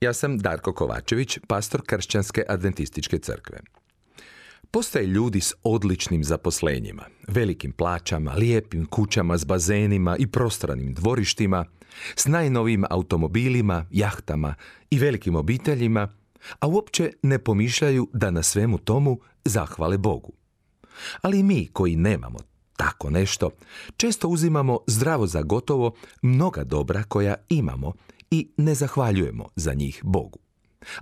Ja sam Darko Kovačević, pastor Kršćanske adventističke crkve. Postoje ljudi s odličnim zaposlenjima, velikim plaćama, lijepim kućama s bazenima i prostranim dvorištima, s najnovijim automobilima, jahtama i velikim obiteljima, a uopće ne pomišljaju da na svemu tomu zahvale Bogu. Ali mi koji nemamo tako nešto, često uzimamo zdravo za gotovo mnoga dobra koja imamo i ne zahvaljujemo za njih Bogu.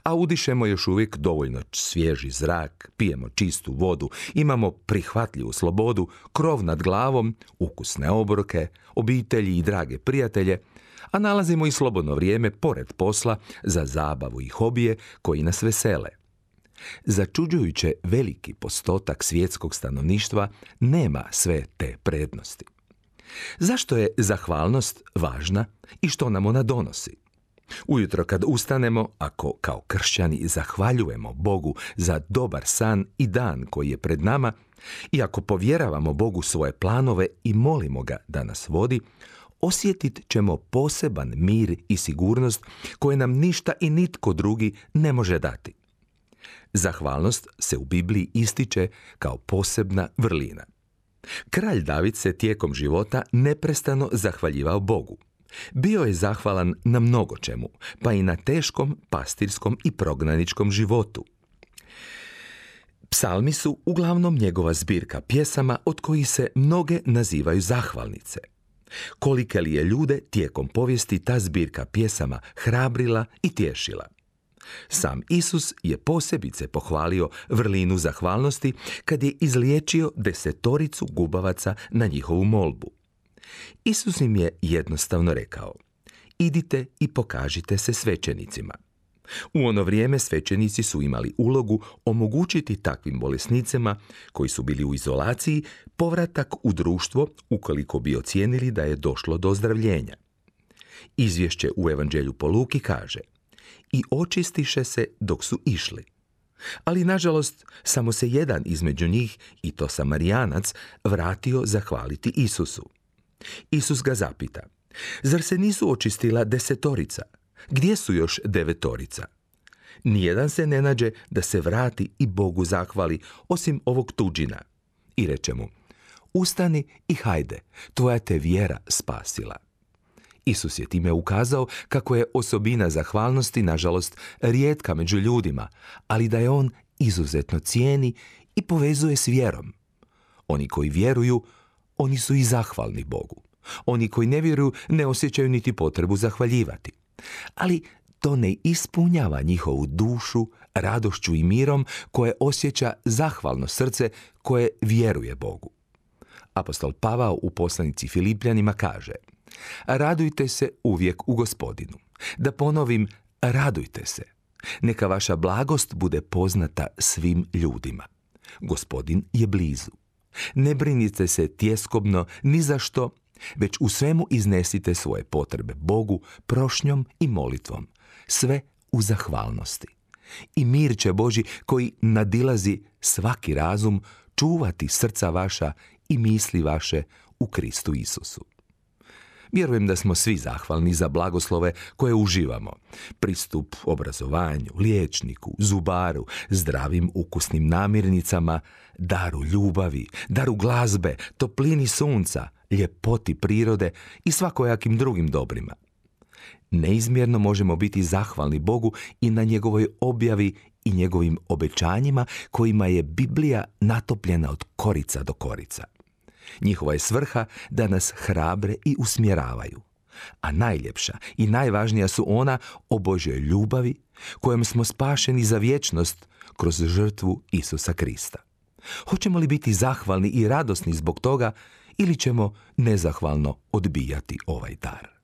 A udišemo još uvijek dovoljno svježi zrak, pijemo čistu vodu, imamo prihvatljivu slobodu, krov nad glavom, ukusne obroke, obitelji i drage prijatelje, a nalazimo i slobodno vrijeme pored posla za zabavu i hobije koji nas vesele. Začuđujuće veliki postotak svjetskog stanovništva nema sve te prednosti. Zašto je zahvalnost važna i što nam ona donosi? Ujutro kad ustanemo, ako kao kršćani zahvaljujemo Bogu za dobar san i dan koji je pred nama, i ako povjeravamo Bogu svoje planove i molimo ga da nas vodi, osjetit ćemo poseban mir i sigurnost koje nam ništa i nitko drugi ne može dati. Zahvalnost se u Bibliji ističe kao posebna vrlina. Kralj David se tijekom života neprestano zahvaljivao Bogu. Bio je zahvalan na mnogo čemu, pa i na teškom pastirskom i prognaničkom životu. Psalmi su uglavnom njegova zbirka pjesama od kojih se mnoge nazivaju zahvalnice. Kolike li je ljude tijekom povijesti ta zbirka pjesama hrabrila i tješila. Sam Isus je posebice pohvalio vrlinu zahvalnosti kad je izliječio desetoricu gubavaca na njihovu molbu. Isus im je jednostavno rekao, idite i pokažite se svećenicima. U ono vrijeme svećenici su imali ulogu omogućiti takvim bolesnicima koji su bili u izolaciji povratak u društvo ukoliko bi ocijenili da je došlo do ozdravljenja. Izvješće u Evanđelju po Luki kaže i očistiše se dok su išli. Ali, nažalost, samo se jedan između njih, i to Samarijanac, vratio zahvaliti Isusu. Isus ga zapita, zar se nisu očistila desetorica? Gdje su još devetorica? Nijedan se ne nađe da se vrati i Bogu zahvali, osim ovog tuđina. I reče mu, ustani i hajde, tvoja te vjera spasila. Isus je time ukazao kako je osobina zahvalnosti, nažalost, rijetka među ljudima, ali da je on izuzetno cijeni i povezuje s vjerom. Oni koji vjeruju oni su i zahvalni Bogu. Oni koji ne vjeruju ne osjećaju niti potrebu zahvaljivati. Ali to ne ispunjava njihovu dušu radošću i mirom koje osjeća zahvalno srce koje vjeruje Bogu. Apostol Pavao u poslanici Filipljanima kaže Radujte se uvijek u gospodinu. Da ponovim, radujte se. Neka vaša blagost bude poznata svim ljudima. Gospodin je blizu. Ne brinite se tjeskobno ni za što, već u svemu iznesite svoje potrebe Bogu prošnjom i molitvom, sve u zahvalnosti. I mir će Boži koji nadilazi svaki razum čuvati srca vaša i misli vaše u Kristu Isusu. Vjerujem da smo svi zahvalni za blagoslove koje uživamo. Pristup obrazovanju, liječniku, zubaru, zdravim ukusnim namirnicama, daru ljubavi, daru glazbe, toplini sunca, ljepoti prirode i svakojakim drugim dobrima. Neizmjerno možemo biti zahvalni Bogu i na njegovoj objavi i njegovim obećanjima kojima je Biblija natopljena od korica do korica. Njihova je svrha da nas hrabre i usmjeravaju. A najljepša i najvažnija su ona o Božoj ljubavi kojom smo spašeni za vječnost kroz žrtvu Isusa Krista. Hoćemo li biti zahvalni i radosni zbog toga ili ćemo nezahvalno odbijati ovaj dar?